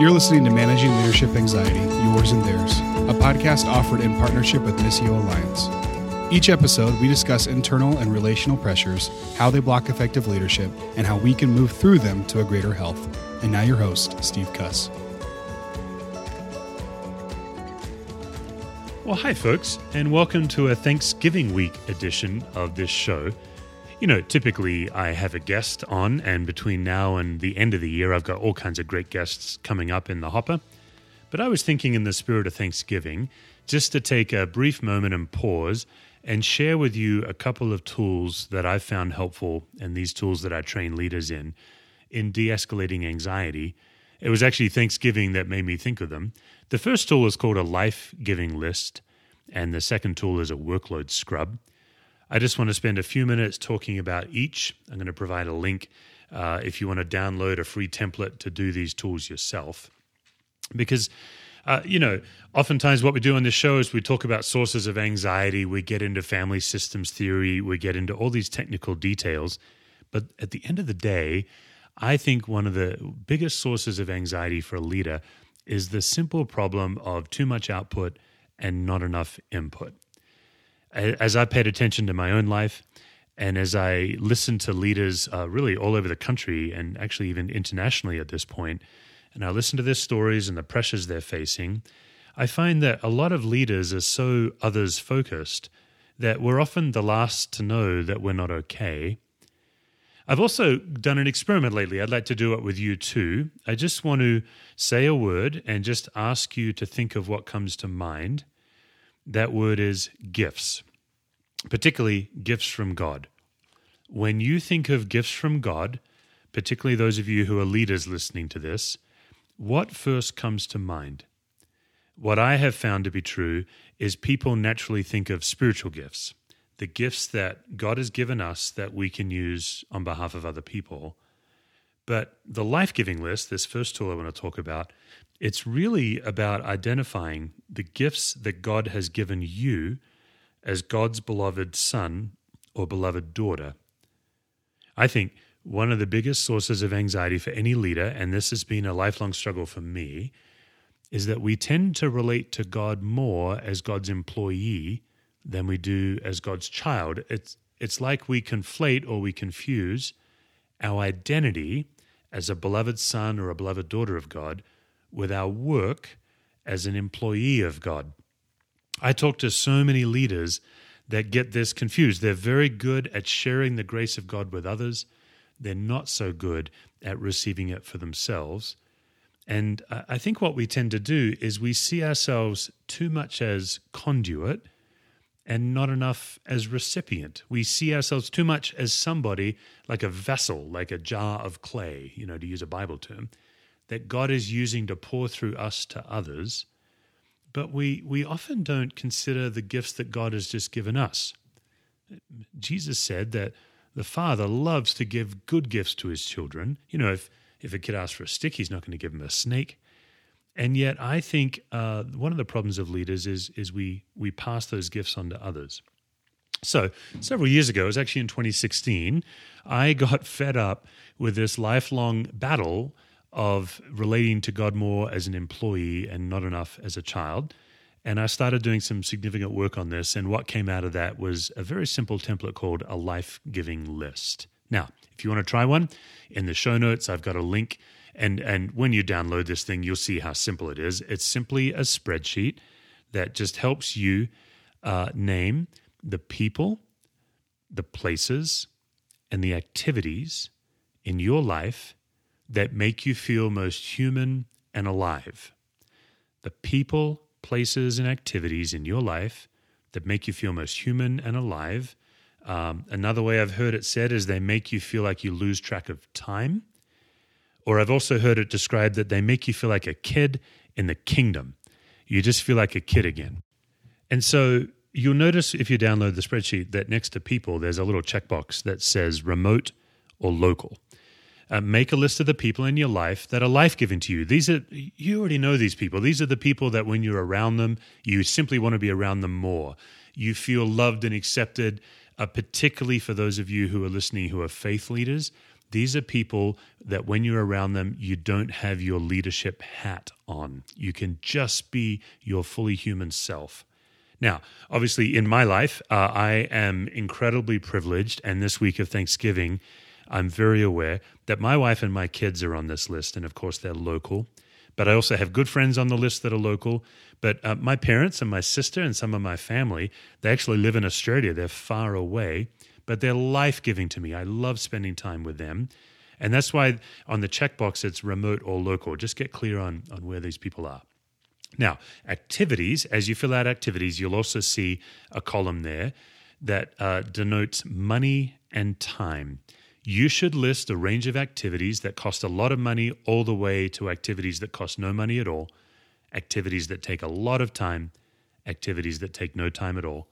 You're listening to Managing Leadership Anxiety, Yours and Theirs, a podcast offered in partnership with Missio Alliance. Each episode, we discuss internal and relational pressures, how they block effective leadership, and how we can move through them to a greater health. And now, your host, Steve Cuss. Well, hi, folks, and welcome to a Thanksgiving week edition of this show. You know, typically I have a guest on, and between now and the end of the year, I've got all kinds of great guests coming up in the hopper. But I was thinking, in the spirit of Thanksgiving, just to take a brief moment and pause and share with you a couple of tools that I've found helpful, and these tools that I train leaders in, in de escalating anxiety. It was actually Thanksgiving that made me think of them. The first tool is called a life giving list, and the second tool is a workload scrub. I just want to spend a few minutes talking about each. I'm going to provide a link uh, if you want to download a free template to do these tools yourself. Because, uh, you know, oftentimes what we do on this show is we talk about sources of anxiety, we get into family systems theory, we get into all these technical details. But at the end of the day, I think one of the biggest sources of anxiety for a leader is the simple problem of too much output and not enough input. As I paid attention to my own life, and as I listened to leaders uh, really all over the country and actually even internationally at this point, and I listened to their stories and the pressures they're facing, I find that a lot of leaders are so others focused that we're often the last to know that we're not okay I've also done an experiment lately. I'd like to do it with you too. I just want to say a word and just ask you to think of what comes to mind. That word is gifts, particularly gifts from God. When you think of gifts from God, particularly those of you who are leaders listening to this, what first comes to mind? What I have found to be true is people naturally think of spiritual gifts the gifts that God has given us that we can use on behalf of other people. But the life giving list, this first tool I want to talk about, it's really about identifying the gifts that God has given you as God's beloved son or beloved daughter. I think one of the biggest sources of anxiety for any leader, and this has been a lifelong struggle for me, is that we tend to relate to God more as God's employee than we do as God's child. It's, it's like we conflate or we confuse our identity as a beloved son or a beloved daughter of God with our work as an employee of God. I talk to so many leaders that get this confused. They're very good at sharing the grace of God with others, they're not so good at receiving it for themselves. And uh, I think what we tend to do is we see ourselves too much as conduit and not enough as recipient. We see ourselves too much as somebody like a vessel, like a jar of clay, you know, to use a Bible term, that God is using to pour through us to others. But we, we often don't consider the gifts that God has just given us. Jesus said that the Father loves to give good gifts to his children. You know, if, if a kid asks for a stick, he's not going to give him a snake. And yet, I think uh, one of the problems of leaders is is we we pass those gifts on to others. So several years ago, it was actually in 2016, I got fed up with this lifelong battle of relating to God more as an employee and not enough as a child. And I started doing some significant work on this. And what came out of that was a very simple template called a life giving list. Now, if you want to try one, in the show notes, I've got a link and and when you download this thing, you'll see how simple it is. It's simply a spreadsheet that just helps you uh, name the people, the places, and the activities in your life that make you feel most human and alive. The people, places, and activities in your life that make you feel most human and alive. Um, another way I've heard it said is they make you feel like you lose track of time or I've also heard it described that they make you feel like a kid in the kingdom. You just feel like a kid again. And so you'll notice if you download the spreadsheet that next to people, there's a little checkbox that says remote or local. Uh, make a list of the people in your life that are life giving to you. These are you already know these people. These are the people that when you're around them, you simply want to be around them more. You feel loved and accepted. Uh, particularly for those of you who are listening who are faith leaders, These are people that when you're around them, you don't have your leadership hat on. You can just be your fully human self. Now, obviously, in my life, uh, I am incredibly privileged. And this week of Thanksgiving, I'm very aware that my wife and my kids are on this list. And of course, they're local. But I also have good friends on the list that are local. But uh, my parents and my sister and some of my family, they actually live in Australia. They're far away, but they're life giving to me. I love spending time with them. And that's why on the checkbox it's remote or local. Just get clear on, on where these people are. Now, activities, as you fill out activities, you'll also see a column there that uh, denotes money and time. You should list a range of activities that cost a lot of money all the way to activities that cost no money at all, activities that take a lot of time, activities that take no time at all.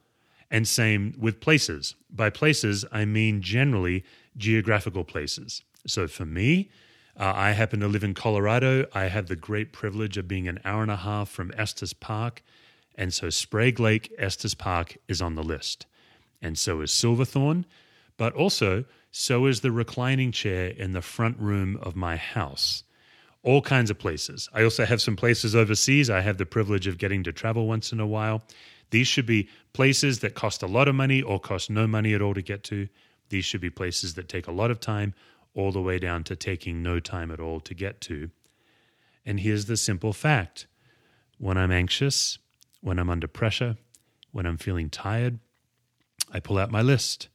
And same with places. By places, I mean generally geographical places. So for me, uh, I happen to live in Colorado. I have the great privilege of being an hour and a half from Estes Park. And so Sprague Lake, Estes Park is on the list. And so is Silverthorne. But also, so is the reclining chair in the front room of my house. All kinds of places. I also have some places overseas. I have the privilege of getting to travel once in a while. These should be places that cost a lot of money or cost no money at all to get to. These should be places that take a lot of time all the way down to taking no time at all to get to. And here's the simple fact when I'm anxious, when I'm under pressure, when I'm feeling tired, I pull out my list.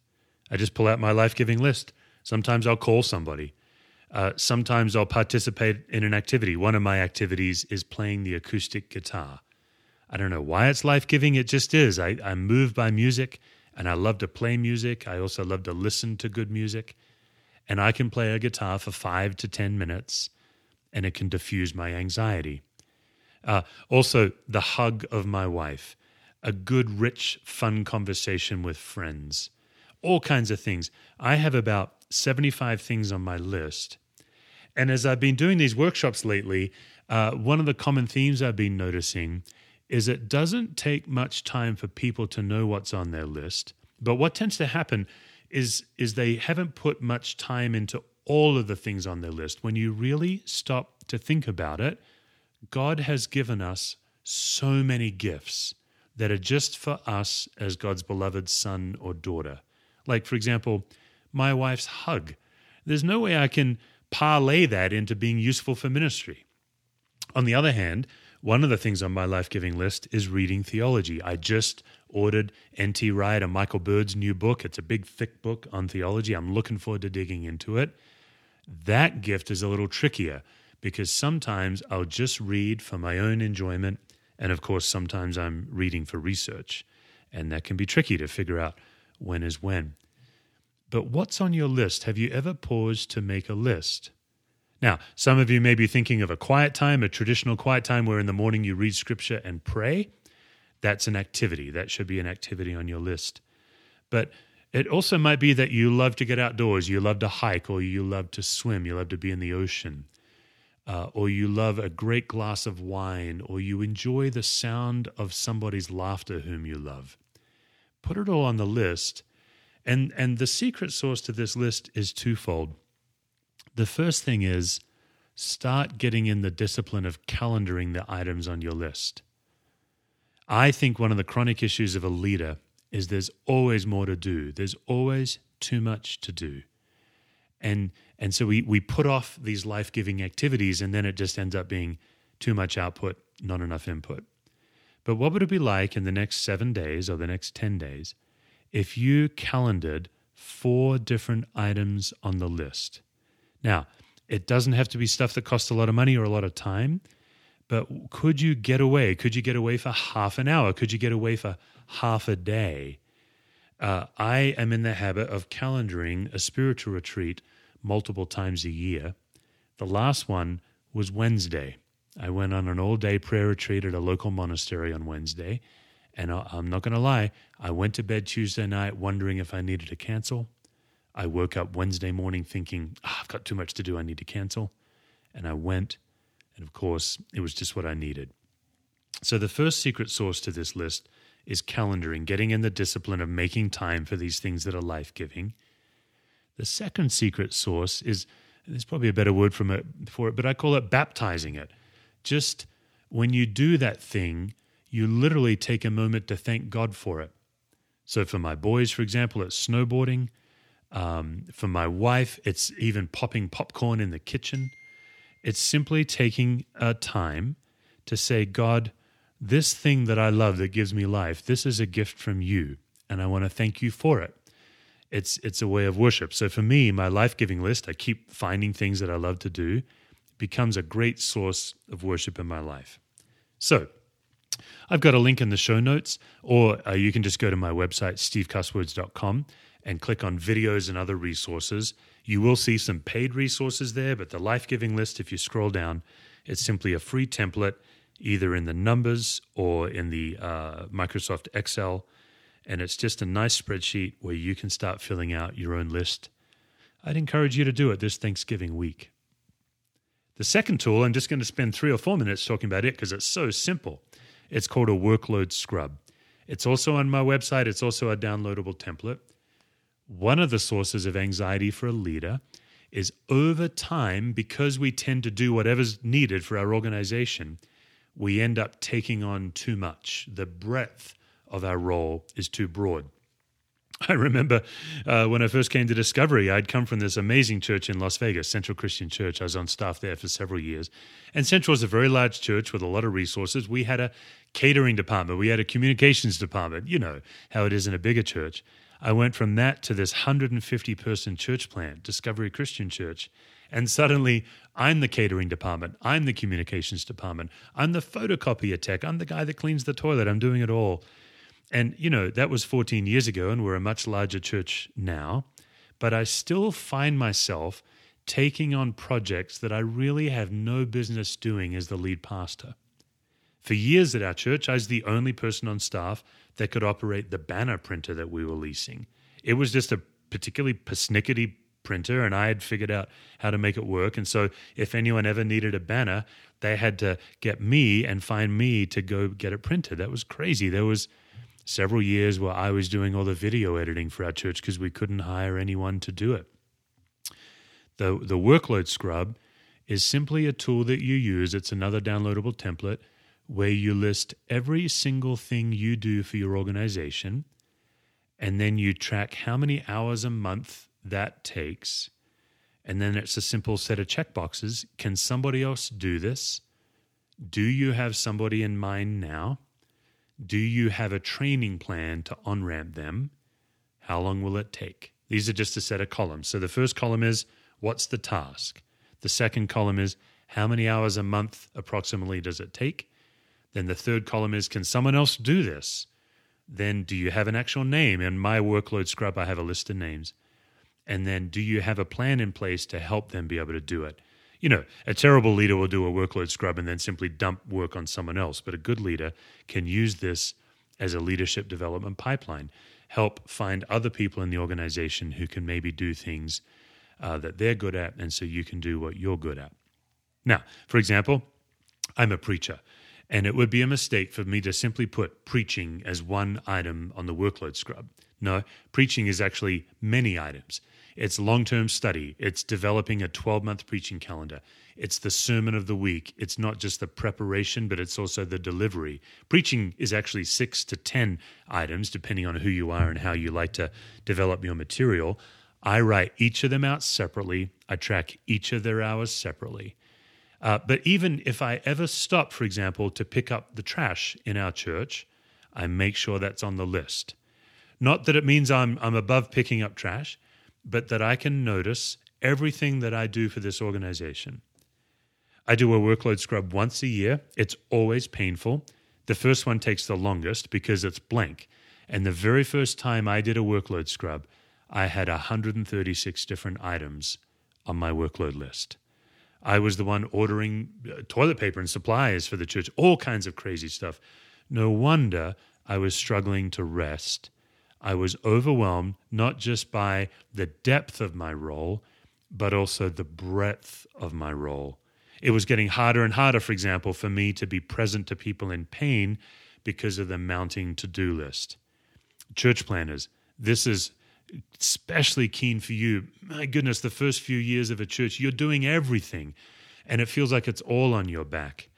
I just pull out my life giving list. Sometimes I'll call somebody. Uh, sometimes I'll participate in an activity. One of my activities is playing the acoustic guitar. I don't know why it's life giving, it just is. I, I'm moved by music and I love to play music. I also love to listen to good music and I can play a guitar for five to 10 minutes and it can diffuse my anxiety. Uh, also, the hug of my wife, a good, rich, fun conversation with friends, all kinds of things. I have about 75 things on my list. And as I've been doing these workshops lately, uh, one of the common themes I've been noticing is it doesn't take much time for people to know what's on their list. But what tends to happen is is they haven't put much time into all of the things on their list. When you really stop to think about it, God has given us so many gifts that are just for us as God's beloved son or daughter. Like, for example, my wife's hug. There's no way I can parlay that into being useful for ministry. On the other hand, one of the things on my life giving list is reading theology. I just ordered N.T. Wright and Michael Bird's new book. It's a big, thick book on theology. I'm looking forward to digging into it. That gift is a little trickier because sometimes I'll just read for my own enjoyment. And of course, sometimes I'm reading for research. And that can be tricky to figure out when is when. But what's on your list? Have you ever paused to make a list? Now, some of you may be thinking of a quiet time, a traditional quiet time where in the morning you read scripture and pray. That's an activity. That should be an activity on your list. But it also might be that you love to get outdoors, you love to hike, or you love to swim, you love to be in the ocean, uh, or you love a great glass of wine, or you enjoy the sound of somebody's laughter whom you love. Put it all on the list. And, and the secret source to this list is twofold. The first thing is start getting in the discipline of calendaring the items on your list. I think one of the chronic issues of a leader is there's always more to do. There's always too much to do. And and so we we put off these life-giving activities and then it just ends up being too much output, not enough input. But what would it be like in the next 7 days or the next 10 days if you calendared four different items on the list? Now, it doesn't have to be stuff that costs a lot of money or a lot of time. But could you get away? Could you get away for half an hour? Could you get away for half a day? Uh, I am in the habit of calendaring a spiritual retreat multiple times a year. The last one was Wednesday. I went on an all day prayer retreat at a local monastery on Wednesday. And I'm not going to lie, I went to bed Tuesday night wondering if I needed to cancel. I woke up Wednesday morning thinking, oh, I've got too much to do, I need to cancel. And I went and of course, it was just what I needed. So, the first secret source to this list is calendaring, getting in the discipline of making time for these things that are life giving. The second secret source is there's probably a better word it for it, but I call it baptizing it. Just when you do that thing, you literally take a moment to thank God for it. So for my boys, for example, it's snowboarding. Um, for my wife, it's even popping popcorn in the kitchen. It's simply taking a time to say, God, this thing that I love that gives me life, this is a gift from you, and I want to thank you for it. It's it's a way of worship. So for me, my life-giving list, I keep finding things that I love to do, becomes a great source of worship in my life. So, I've got a link in the show notes, or uh, you can just go to my website, stevecusswords.com, and click on videos and other resources. You will see some paid resources there, but the life giving list, if you scroll down, it's simply a free template, either in the numbers or in the uh, Microsoft Excel and it's just a nice spreadsheet where you can start filling out your own list. I'd encourage you to do it this Thanksgiving week. The second tool, I'm just going to spend three or four minutes talking about it because it's so simple. It's called a workload scrub. It's also on my website, it's also a downloadable template. One of the sources of anxiety for a leader is over time, because we tend to do whatever's needed for our organization, we end up taking on too much. The breadth of our role is too broad. I remember uh, when I first came to Discovery, I'd come from this amazing church in Las Vegas, Central Christian Church. I was on staff there for several years. And Central is a very large church with a lot of resources. We had a catering department, we had a communications department, you know how it is in a bigger church. I went from that to this 150 person church plant, Discovery Christian Church. And suddenly, I'm the catering department. I'm the communications department. I'm the photocopier tech. I'm the guy that cleans the toilet. I'm doing it all. And, you know, that was 14 years ago, and we're a much larger church now. But I still find myself taking on projects that I really have no business doing as the lead pastor. For years at our church, I was the only person on staff that could operate the banner printer that we were leasing. It was just a particularly persnickety printer, and I had figured out how to make it work. And so, if anyone ever needed a banner, they had to get me and find me to go get it printed. That was crazy. There was several years where I was doing all the video editing for our church because we couldn't hire anyone to do it. The, the workload scrub is simply a tool that you use. It's another downloadable template where you list every single thing you do for your organization and then you track how many hours a month that takes. And then it's a simple set of checkboxes. Can somebody else do this? Do you have somebody in mind now? Do you have a training plan to on ramp them? How long will it take? These are just a set of columns. So the first column is what's the task? The second column is how many hours a month approximately does it take? Then the third column is can someone else do this? Then do you have an actual name? In my workload scrub, I have a list of names. And then do you have a plan in place to help them be able to do it? You know, a terrible leader will do a workload scrub and then simply dump work on someone else. But a good leader can use this as a leadership development pipeline, help find other people in the organization who can maybe do things uh, that they're good at, and so you can do what you're good at. Now, for example, I'm a preacher. And it would be a mistake for me to simply put preaching as one item on the workload scrub. No, preaching is actually many items. It's long term study. It's developing a 12 month preaching calendar. It's the sermon of the week. It's not just the preparation, but it's also the delivery. Preaching is actually six to 10 items, depending on who you are and how you like to develop your material. I write each of them out separately. I track each of their hours separately. Uh, but even if I ever stop, for example, to pick up the trash in our church, I make sure that's on the list. Not that it means I'm, I'm above picking up trash, but that I can notice everything that I do for this organization. I do a workload scrub once a year. It's always painful. The first one takes the longest because it's blank. And the very first time I did a workload scrub, I had 136 different items on my workload list. I was the one ordering uh, toilet paper and supplies for the church, all kinds of crazy stuff. No wonder I was struggling to rest I was overwhelmed not just by the depth of my role, but also the breadth of my role. It was getting harder and harder, for example, for me to be present to people in pain because of the mounting to do list. Church planners, this is especially keen for you. My goodness, the first few years of a church, you're doing everything and it feels like it's all on your back.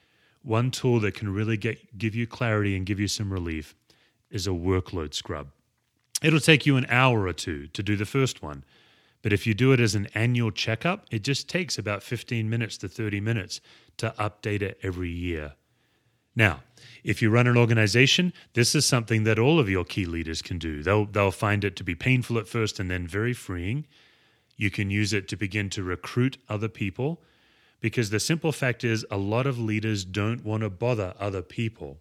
One tool that can really get give you clarity and give you some relief is a workload scrub. It'll take you an hour or two to do the first one. But if you do it as an annual checkup, it just takes about 15 minutes to 30 minutes to update it every year. Now, if you run an organization, this is something that all of your key leaders can do. They'll, they'll find it to be painful at first and then very freeing. You can use it to begin to recruit other people because the simple fact is a lot of leaders don't want to bother other people.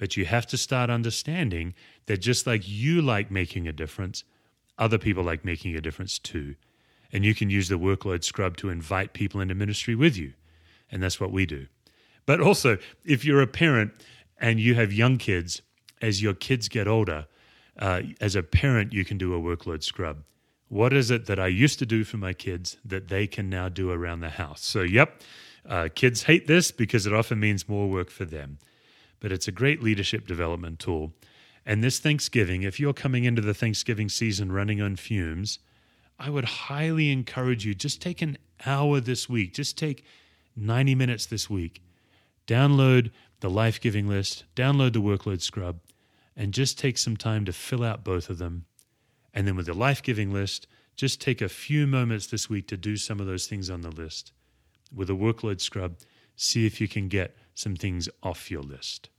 But you have to start understanding that just like you like making a difference, other people like making a difference too. And you can use the workload scrub to invite people into ministry with you. And that's what we do. But also, if you're a parent and you have young kids, as your kids get older, uh, as a parent, you can do a workload scrub. What is it that I used to do for my kids that they can now do around the house? So, yep, uh, kids hate this because it often means more work for them. But it's a great leadership development tool. And this Thanksgiving, if you're coming into the Thanksgiving season running on fumes, I would highly encourage you just take an hour this week, just take 90 minutes this week. Download the life giving list, download the workload scrub, and just take some time to fill out both of them. And then with the life giving list, just take a few moments this week to do some of those things on the list. With a workload scrub, see if you can get some things off your list.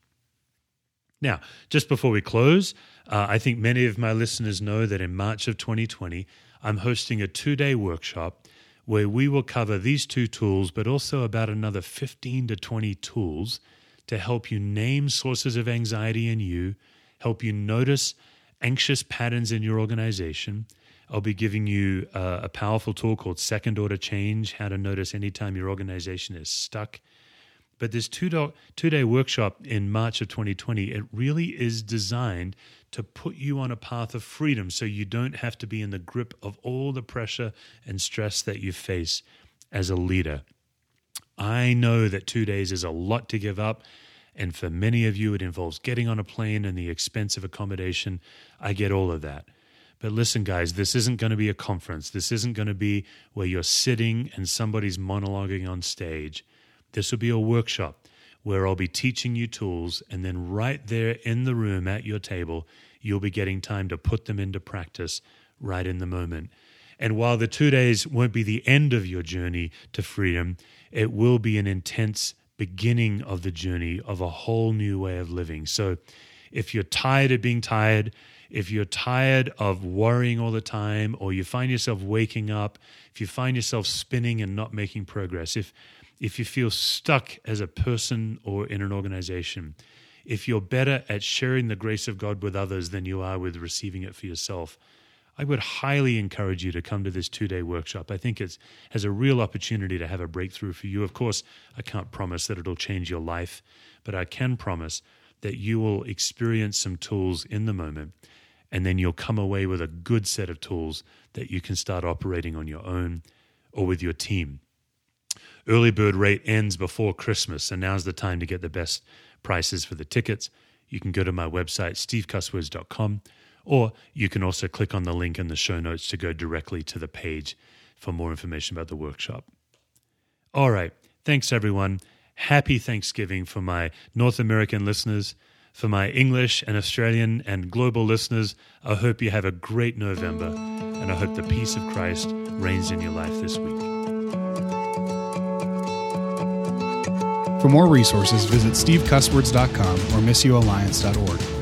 Now, just before we close, uh, I think many of my listeners know that in March of 2020, I'm hosting a two day workshop where we will cover these two tools, but also about another 15 to 20 tools to help you name sources of anxiety in you, help you notice anxious patterns in your organization. I'll be giving you uh, a powerful tool called Second Order Change, how to notice anytime your organization is stuck but this two, do- two day workshop in March of 2020, it really is designed to put you on a path of freedom so you don't have to be in the grip of all the pressure and stress that you face as a leader. I know that two days is a lot to give up. And for many of you, it involves getting on a plane and the expense of accommodation. I get all of that. But listen, guys, this isn't going to be a conference. This isn't going to be where you're sitting and somebody's monologuing on stage. This will be a workshop where I'll be teaching you tools, and then right there in the room at your table, you'll be getting time to put them into practice right in the moment. And while the two days won't be the end of your journey to freedom, it will be an intense beginning of the journey of a whole new way of living. So if you're tired of being tired, if you're tired of worrying all the time, or you find yourself waking up, if you find yourself spinning and not making progress, if if you feel stuck as a person or in an organization, if you're better at sharing the grace of God with others than you are with receiving it for yourself, I would highly encourage you to come to this two day workshop. I think it has a real opportunity to have a breakthrough for you. Of course, I can't promise that it'll change your life, but I can promise that you will experience some tools in the moment, and then you'll come away with a good set of tools that you can start operating on your own or with your team. Early bird rate ends before Christmas, and now's the time to get the best prices for the tickets. You can go to my website, stevecusswords.com, or you can also click on the link in the show notes to go directly to the page for more information about the workshop. All right. Thanks, everyone. Happy Thanksgiving for my North American listeners. For my English and Australian and global listeners, I hope you have a great November, and I hope the peace of Christ reigns in your life this week. For more resources, visit stevecusswords.com or missioalliance.org.